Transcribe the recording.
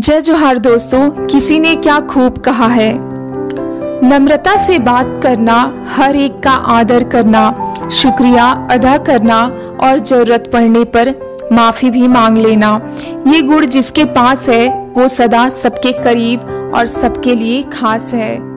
जय जोहार दोस्तों, किसी ने क्या खूब कहा है? नम्रता से बात करना, हर एक का आदर करना, शुक्रिया अदा करना और ज़रूरत पड़ने पर माफ़ी भी मांग लेना। ये गुण जिसके पास है, वो सदा सबके करीब और सबके लिए खास है।